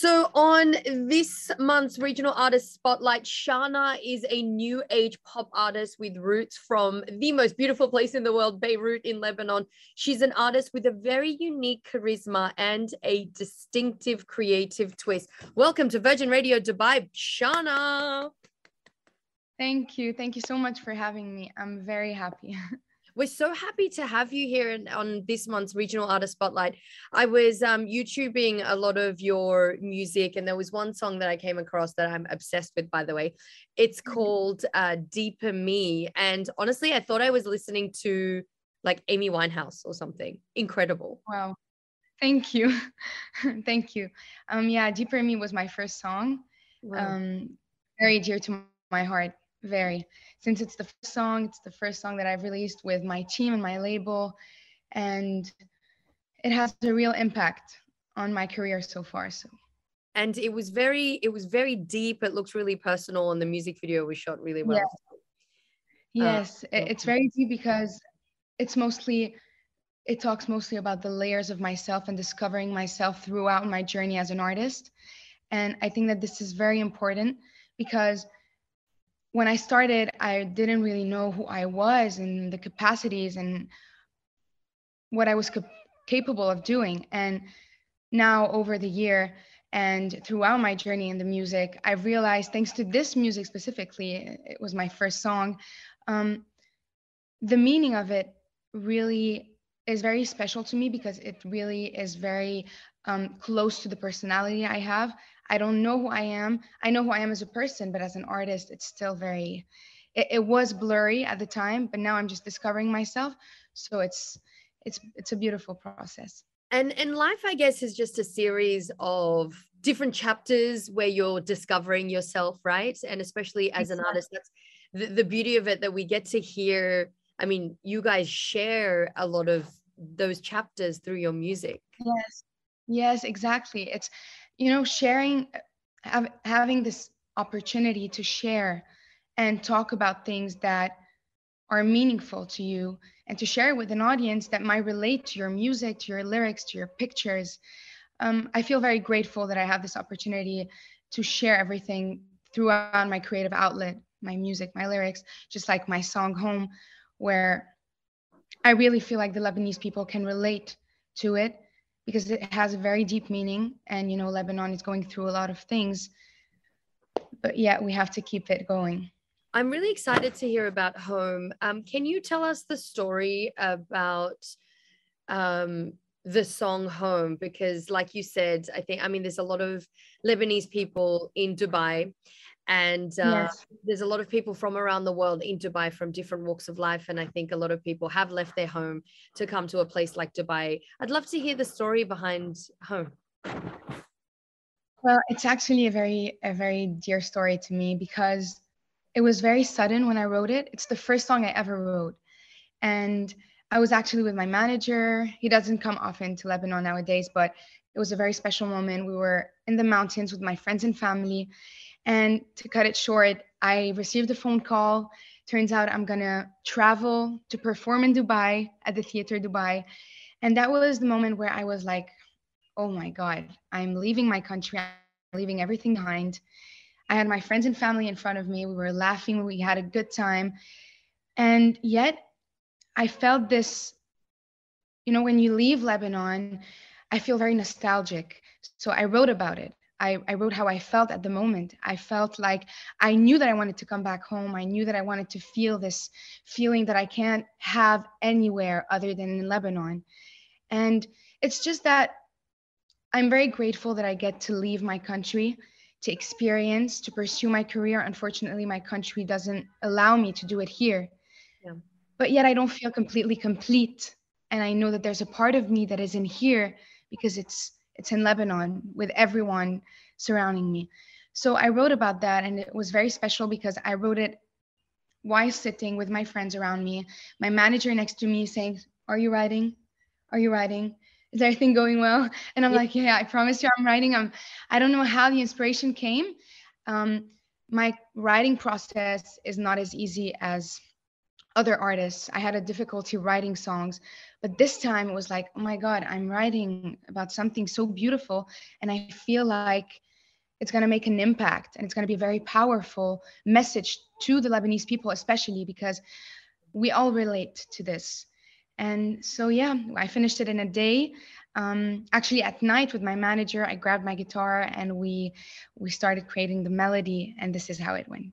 So, on this month's regional artist spotlight, Shana is a new age pop artist with roots from the most beautiful place in the world, Beirut in Lebanon. She's an artist with a very unique charisma and a distinctive creative twist. Welcome to Virgin Radio Dubai, Shana. Thank you. Thank you so much for having me. I'm very happy. We're so happy to have you here on this month's Regional Artist Spotlight. I was um, YouTubing a lot of your music, and there was one song that I came across that I'm obsessed with, by the way. It's mm-hmm. called uh, Deeper Me. And honestly, I thought I was listening to like Amy Winehouse or something. Incredible. Wow. Thank you. Thank you. Um, yeah, Deeper Me was my first song. Wow. Um, very dear to my heart very. Since it's the first song it's the first song that i've released with my team and my label and it has a real impact on my career so far so. And it was very it was very deep. It looks really personal and the music video was shot really well. Yes, yes. Uh, it's very deep because it's mostly it talks mostly about the layers of myself and discovering myself throughout my journey as an artist. And i think that this is very important because when I started, I didn't really know who I was and the capacities and what I was cap- capable of doing. And now, over the year and throughout my journey in the music, I've realized, thanks to this music specifically, it was my first song, um, the meaning of it really is very special to me because it really is very um, close to the personality I have. I don't know who I am. I know who I am as a person, but as an artist, it's still very, it, it was blurry at the time, but now I'm just discovering myself. So it's, it's, it's a beautiful process. And, and life, I guess, is just a series of different chapters where you're discovering yourself, right? And especially as an artist, that's the, the beauty of it that we get to hear. I mean, you guys share a lot of those chapters through your music. Yes. Yes, exactly. It's you know sharing have, having this opportunity to share and talk about things that are meaningful to you and to share with an audience that might relate to your music to your lyrics to your pictures. Um, i feel very grateful that i have this opportunity to share everything throughout my creative outlet my music my lyrics just like my song home where i really feel like the lebanese people can relate to it because it has a very deep meaning and you know lebanon is going through a lot of things. But yeah we have to keep it going. I'm really excited to hear about home. Um, can you tell us the story about um, the song home? Because like you said i think i mean there's a lot of lebanese people in dubai and uh, yes. there's a lot of people from around the world in dubai from different walks of life and i think a lot of people have left their home to come to a place like dubai. I'd love to hear the story behind home. Well it's actually a very a very dear story to me because it was very sudden when i wrote it. It's the first song i ever wrote. And i was actually with my manager. He doesn't come often to lebanon nowadays but it was a very special moment. We were in the mountains with my friends and family and to cut it short, I received a phone call. Turns out I'm going to travel to perform in Dubai at the Theater Dubai. And that was the moment where I was like, oh my God, I'm leaving my country, I'm leaving everything behind. I had my friends and family in front of me. We were laughing, we had a good time. And yet, I felt this, you know, when you leave Lebanon, I feel very nostalgic. So I wrote about it. I, I wrote how I felt at the moment. I felt like I knew that I wanted to come back home. I knew that I wanted to feel this feeling that I can't have anywhere other than in Lebanon. And it's just that I'm very grateful that I get to leave my country to experience, to pursue my career. Unfortunately, my country doesn't allow me to do it here. Yeah. But yet I don't feel completely complete. And I know that there's a part of me that isn't here because it's it's in Lebanon with everyone surrounding me. So I wrote about that and it was very special because I wrote it while sitting with my friends around me, my manager next to me saying, Are you writing? Are you writing? Is everything going well? And I'm yeah. like, Yeah, I promise you I'm writing. I'm I don't know how the inspiration came. Um, my writing process is not as easy as other artists. I had a difficulty writing songs, but this time it was like, oh my God, I'm writing about something so beautiful. And I feel like it's going to make an impact and it's going to be a very powerful message to the Lebanese people, especially because we all relate to this. And so, yeah, I finished it in a day. Um, actually, at night with my manager, I grabbed my guitar and we we started creating the melody, and this is how it went.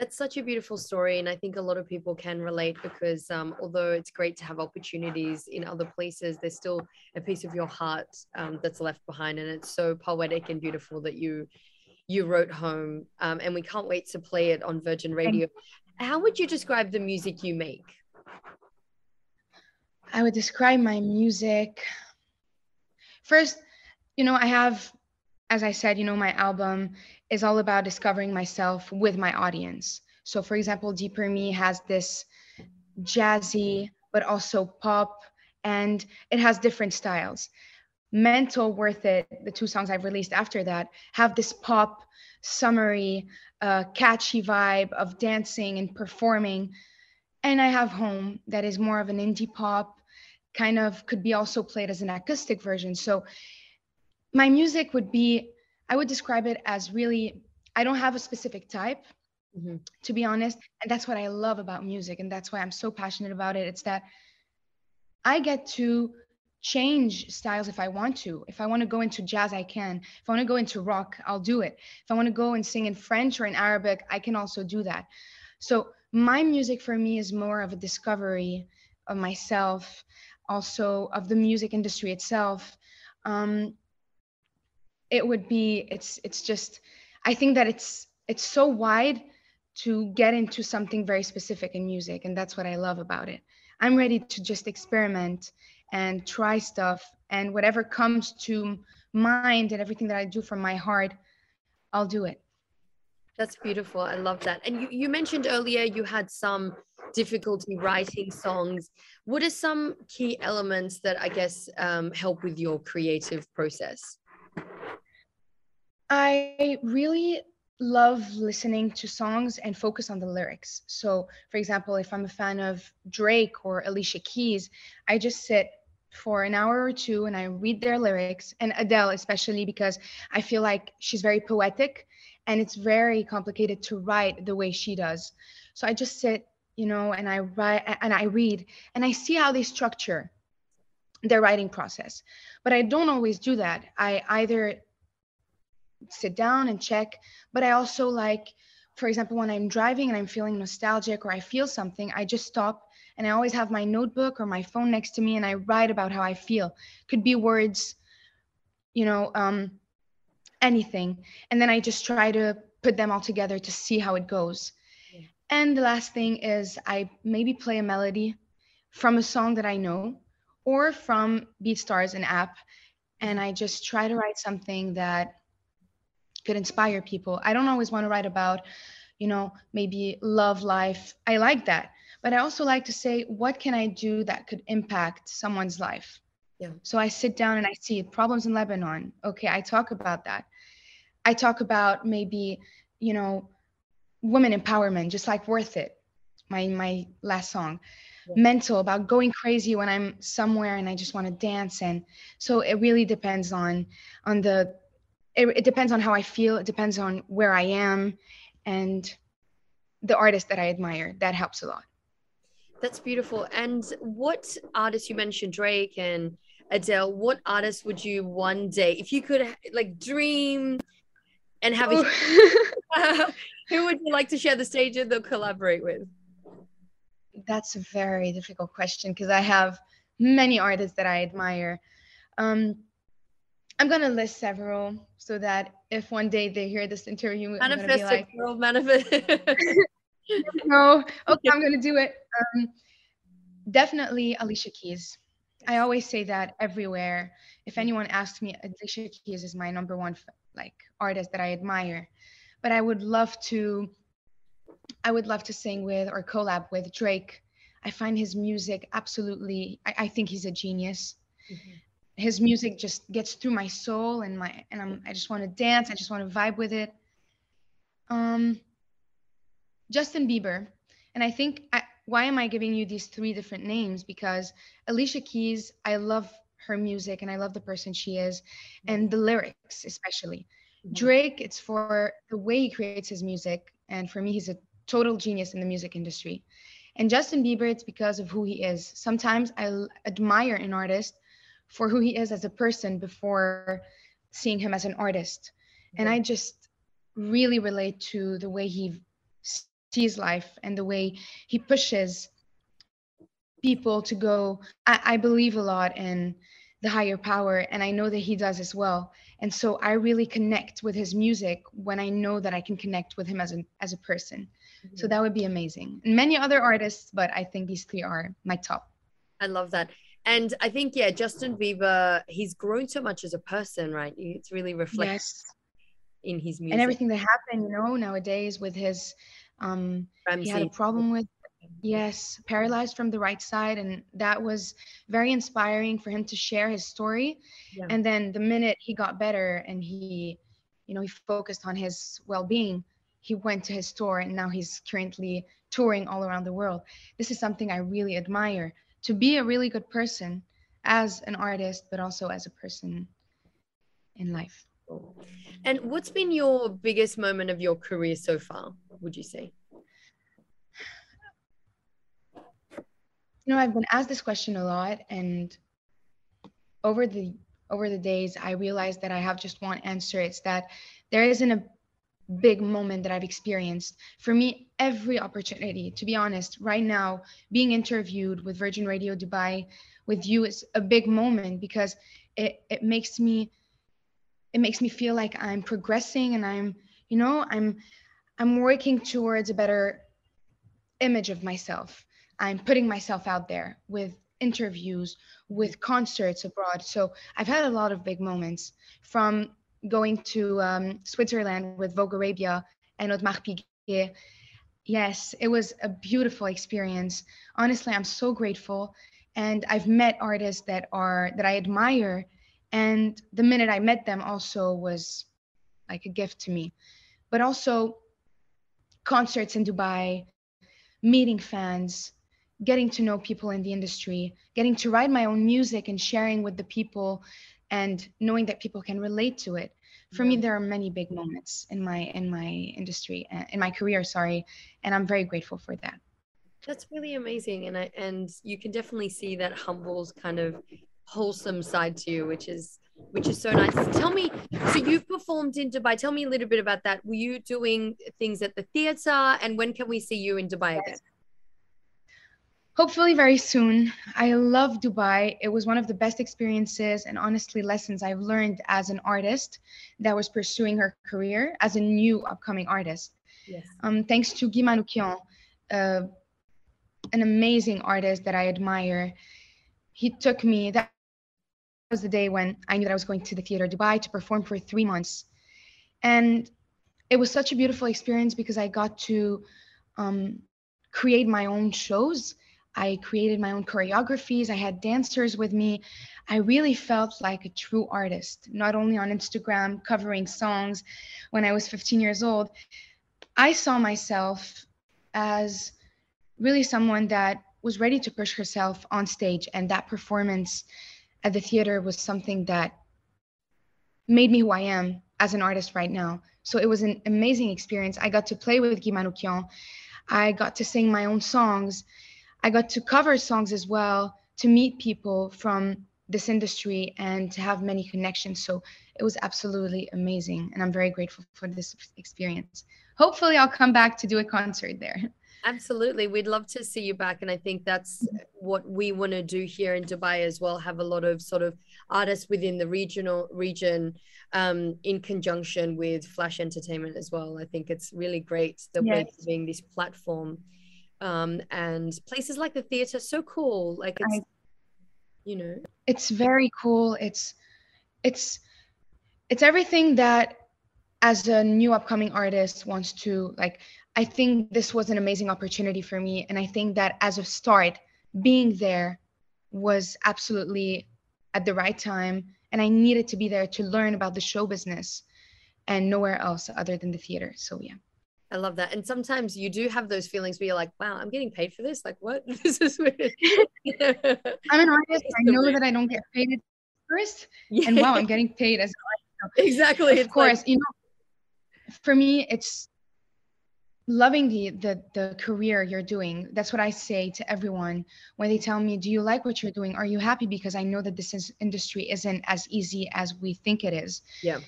That's such a beautiful story, and I think a lot of people can relate because um, although it's great to have opportunities in other places, there's still a piece of your heart um, that's left behind, and it's so poetic and beautiful that you you wrote home, um, and we can't wait to play it on Virgin Radio. How would you describe the music you make? I would describe my music. First, you know, I have as I said, you know, my album is all about discovering myself with my audience. So, for example, Deeper Me has this jazzy, but also pop, and it has different styles. Mental Worth It, the two songs I've released after that, have this pop, summery, uh, catchy vibe of dancing and performing. And I have Home, that is more of an indie pop, kind of could be also played as an acoustic version. So my music would be i would describe it as really i don't have a specific type mm-hmm. to be honest and that's what i love about music and that's why i'm so passionate about it. It's that i get to change styles if i want to. If i want to go into jazz i can. If i want to go into rock i'll do it. If i want to go and sing in french or in arabic i can also do that. So my music for me is more of a discovery of myself also of the music industry itself. Um, it would be it's it's just i think that it's it's so wide to get into something very specific in music and that's what i love about it. I'm ready to just experiment and try stuff and whatever comes to mind and everything that i do from my heart i'll do it. That's beautiful. I love that. And you, you mentioned earlier you had some difficulty writing songs. What are some key elements that i guess um, help with your creative process I really love listening to songs and focus on the lyrics. So, for example, if I'm a fan of Drake or Alicia Keys, I just sit for an hour or two and I read their lyrics, and Adele, especially because I feel like she's very poetic and it's very complicated to write the way she does. So, I just sit, you know, and I write and I read and I see how they structure their writing process. But I don't always do that. I either sit down and check. But I also like, for example, when I'm driving and I'm feeling nostalgic or I feel something, I just stop and I always have my notebook or my phone next to me and I write about how I feel. Could be words, you know, um, anything. And then I just try to put them all together to see how it goes. Yeah. And the last thing is I maybe play a melody from a song that I know or from BeatStars, an app, and I just try to write something that could inspire people. I don't always want to write about, you know, maybe love life. I like that. But I also like to say, what can I do that could impact someone's life? Yeah. So I sit down and I see problems in Lebanon. Okay, I talk about that. I talk about maybe, you know, women empowerment, just like Worth It, my my last song. Yeah. Mental about going crazy when I'm somewhere and I just want to dance. And so it really depends on on the it, it depends on how I feel. It depends on where I am and the artist that I admire. That helps a lot. That's beautiful. And what artists you mentioned, Drake and Adele, what artist would you one day, if you could like dream and have a, who would you like to share the stage and they'll collaborate with? That's a very difficult question because I have many artists that I admire. Um, I'm gonna list several so that if one day they hear this interview, manifest I'm gonna be like, girl, manifest. no, okay, I'm gonna do it. Um, definitely Alicia Keys. I always say that everywhere. If anyone asks me, Alicia Keys is my number one like artist that I admire. But I would love to, I would love to sing with or collab with Drake. I find his music absolutely. I, I think he's a genius. Mm-hmm his music just gets through my soul and my and I'm I just want to dance. I just want to vibe with it. Um, Justin Bieber, and I think I, why am I giving you these three different names? Because Alicia Keys, I love her music and I love the person she is and the lyrics, especially. Mm-hmm. Drake, it's for the way he creates his music. And for me, he's a total genius in the music industry. And Justin Bieber, it's because of who he is. Sometimes I admire an artist for who he is as a person before seeing him as an artist. And I just really relate to the way he sees life and the way he pushes people to go. I, I believe a lot in the higher power, and I know that he does as well. And so I really connect with his music when I know that I can connect with him as a as a person. Mm-hmm. So that would be amazing. And many other artists, but I think these three are my top. I love that. And I think, yeah, Justin Bieber, he's grown so much as a person, right? It's really reflected yes. in his music. And everything that happened, you know, nowadays with his, um, Ramsay. he had a problem with, yes, paralyzed from the right side. And that was very inspiring for him to share his story. Yeah. And then the minute he got better and he, you know, he focused on his well being, he went to his store and now he's currently touring all around the world. This is something I really admire to be a really good person as an artist, but also as a person in life. And what's been your biggest moment of your career so far, would you say? You know, I've been asked this question a lot and over the over the days I realized that I have just one answer. It's that there isn't a big moment that I've experienced. For me, every opportunity, to be honest, right now, being interviewed with Virgin Radio Dubai with you is a big moment because it, it makes me it makes me feel like I'm progressing and I'm, you know, I'm I'm working towards a better image of myself. I'm putting myself out there with interviews, with concerts abroad. So I've had a lot of big moments from going to um, Switzerland with Vogue Arabia and Audemars Piguet. Yes, it was a beautiful experience. Honestly, I'm so grateful. And I've met artists that are that I admire. And the minute I met them also was like a gift to me. But also concerts in Dubai, meeting fans, getting to know people in the industry, getting to write my own music and sharing with the people and knowing that people can relate to it. For me there are many big moments in my in my industry in my career sorry and i'm very grateful for that. That's really amazing and i and you can definitely see that humble's kind of wholesome side to you which is which is so nice. Tell me so you've performed in dubai. Tell me a little bit about that. Were you doing things at the theater and when can we see you in dubai yes. again hopefully very soon. I love Dubai. It was one of the best experiences and honestly lessons I've learned as an artist that was pursuing her career as a new upcoming artist. Yes. Um, thanks to Guy Manoukian, uh, an amazing artist that I admire. He took me, that was the day when I knew that I was going to the theater Dubai to perform for three months. And it was such a beautiful experience because I got to um, create my own shows I created my own choreographies. I had dancers with me. I really felt like a true artist, not only on Instagram covering songs when I was 15 years old. I saw myself as really someone that was ready to push herself on stage. And that performance at the theater was something that made me who I am as an artist right now. So it was an amazing experience. I got to play with Guy Manoukian. I got to sing my own songs I got to cover songs as well, to meet people from this industry and to have many connections. So it was absolutely amazing. And I'm very grateful for this experience. Hopefully, I'll come back to do a concert there. Absolutely. We'd love to see you back. And I think that's what we want to do here in Dubai as well. Have a lot of sort of artists within the regional region um, in conjunction with Flash Entertainment as well. I think it's really great that yes. we're giving this platform um, and places like the theater so cool. Like it's I, you know. It's very cool. It's it's it's everything that as a new upcoming artist wants to like i think this was an amazing opportunity for me. And i think that as a start being there was absolutely at the right time. And i needed to be there to learn about the show business and nowhere else other than the theater. So yeah I love that. And sometimes you do have those feelings where you're like, wow, I'm getting paid for this. Like, what? This is weird. I'm an artist. I know that I don't get paid at first. Yeah. And wow, I'm getting paid as Exactly. Of it's course, like- you know, for me, it's loving the, the the career you're doing that's what i say to everyone when they tell me do you like what you're doing are you happy because i know that this is, industry isn't as easy as we think it is yeah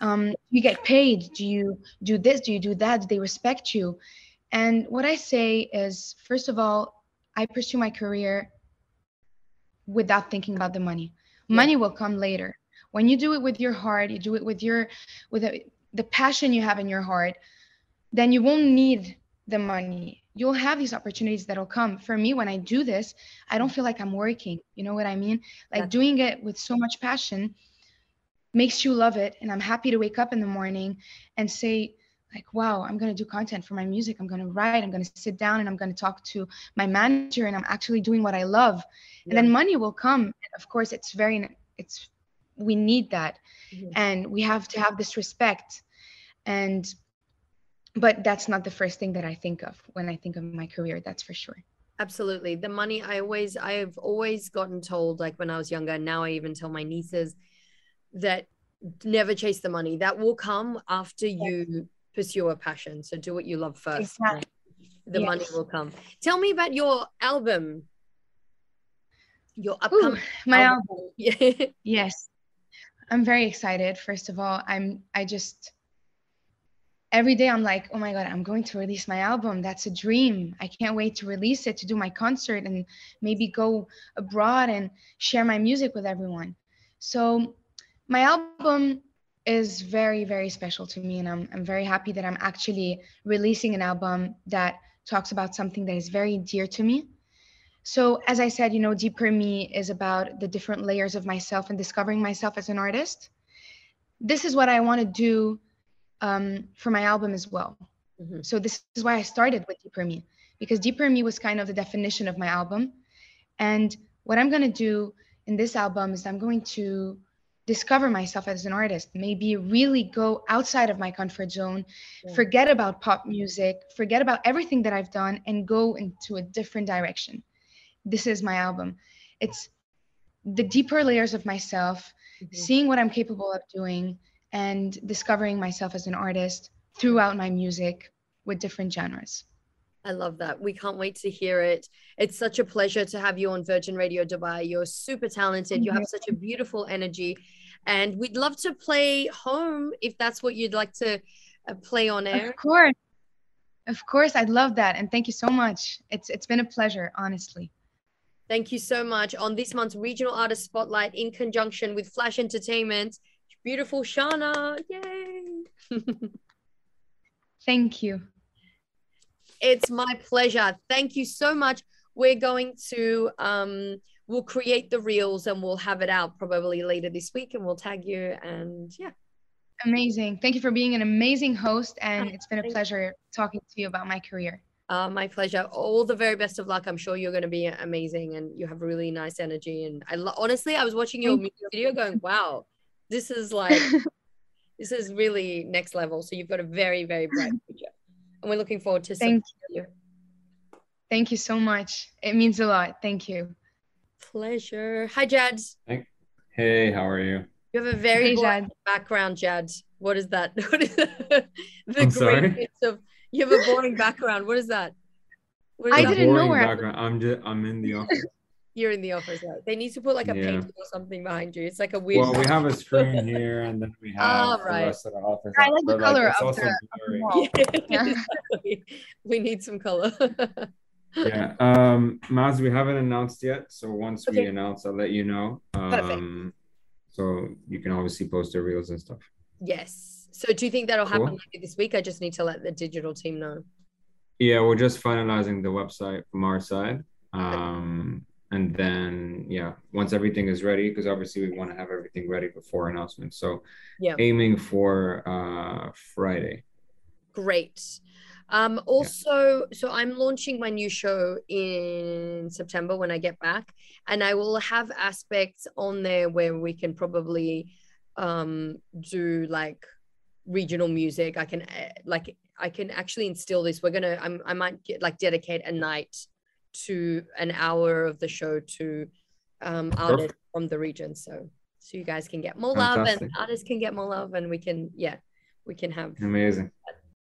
um you get paid do you do this do you do that do they respect you and what i say is first of all i pursue my career without thinking about the money money will come later when you do it with your heart you do it with your with a, the passion you have in your heart then you won't need the money. You'll have these opportunities that'll come. For me, when I do this, I don't feel like I'm working. You know what I mean? Like yeah. doing it with so much passion makes you love it. And I'm happy to wake up in the morning and say, like, wow, I'm going to do content for my music. I'm going to write. I'm going to sit down and I'm going to talk to my manager and I'm actually doing what I love. Yeah. And then money will come. Of course, it's very, it's, we need that. Mm-hmm. And we have to have this respect. And but that's not the first thing that I think of when I think of my career. That's for sure. Absolutely. The money I always, I've always gotten told, like when I was younger, now I even tell my nieces that never chase the money. That will come after you pursue a passion. So do what you love first. Exactly. The yes. money will come. Tell me about your album. Your upcoming Ooh, my album. album. Yeah. yes. I'm very excited. First of all, I'm I just every day I'm like, oh my God, I'm going to release my album. That's a dream. I can't wait to release it, to do my concert, and maybe go abroad and share my music with everyone. So, my album is very, very special to me. And I'm, I'm very happy that I'm actually releasing an album that talks about something that is very dear to me. So, as I said, you know, Deeper Me is about the different layers of myself and discovering myself as an artist. This is what I want to do um, for my album as well. Mm-hmm. So this is why I started with Deeper Me because Deeper Me was kind of the definition of my album. And what I'm going to do in this album is I'm going to discover myself as an artist, maybe really go outside of my comfort zone, yeah. forget about pop music, forget about everything that I've done, and go into a different direction. This is my album. It's the deeper layers of myself, mm-hmm. seeing what I'm capable of doing, and discovering myself as an artist throughout my music with different genres. I love that. We can't wait to hear it. It's such a pleasure to have you on Virgin Radio Dubai. You're super talented. You have such a beautiful energy. And we'd love to play home if that's what you'd like to uh, play on air. Of course. Of course, I'd love that. And thank you so much. It's it's been a pleasure, honestly. Thank you so much. On this month's Regional Artist Spotlight in conjunction with Flash Entertainment, Beautiful Shana. Yay. Thank you. It's my pleasure. Thank you so much. We're going to um we'll create the reels and we'll have it out probably later this week and we'll tag you and yeah. Amazing. Thank you for being an amazing host and it's been a pleasure talking to you about my career. Uh, my pleasure. All the very best of luck. I'm sure you're going to be amazing and you have really nice energy. And I lo- honestly, I was watching your music video going, wow, this is like this is really next level. So you've got a very, very bright future. And we're looking forward to seeing you. you. Thank you so much. It means a lot. Thank you. Pleasure. Hi, Jad. Hey, how are you? You have a very hey, Jad. background, Jad. What is that? What is the I'm sorry? of you have a boring background. What is that? What is I that? didn't know where background. I'm just I'm in the office you're in the office. Right? They need to put like a yeah. painting or something behind you. It's like a weird. Well, we have a screen here, and then we have oh, right. the rest of the office. I like the color like, of the yeah. we need some color. yeah. Um, Maz, we haven't announced yet, so once okay. we announce, I'll let you know. Um, Perfect. So you can obviously post the reels and stuff. Yes. So do you think that'll cool. happen this week? I just need to let the digital team know. Yeah, we're just finalizing the website from our side. Um, and then yeah once everything is ready because obviously we want to have everything ready before announcement. So yeah. aiming for uh friday. Great. Um also yeah. so i'm launching my new show in september when i get back and i will have aspects on there where we can probably um do like regional music. I can uh, like I can actually instill this. We're gonna I'm, I might get like dedicate a night to an hour of the show to um artists Perfect. from the region. So so you guys can get more Fantastic. love and artists can get more love and we can yeah we can have amazing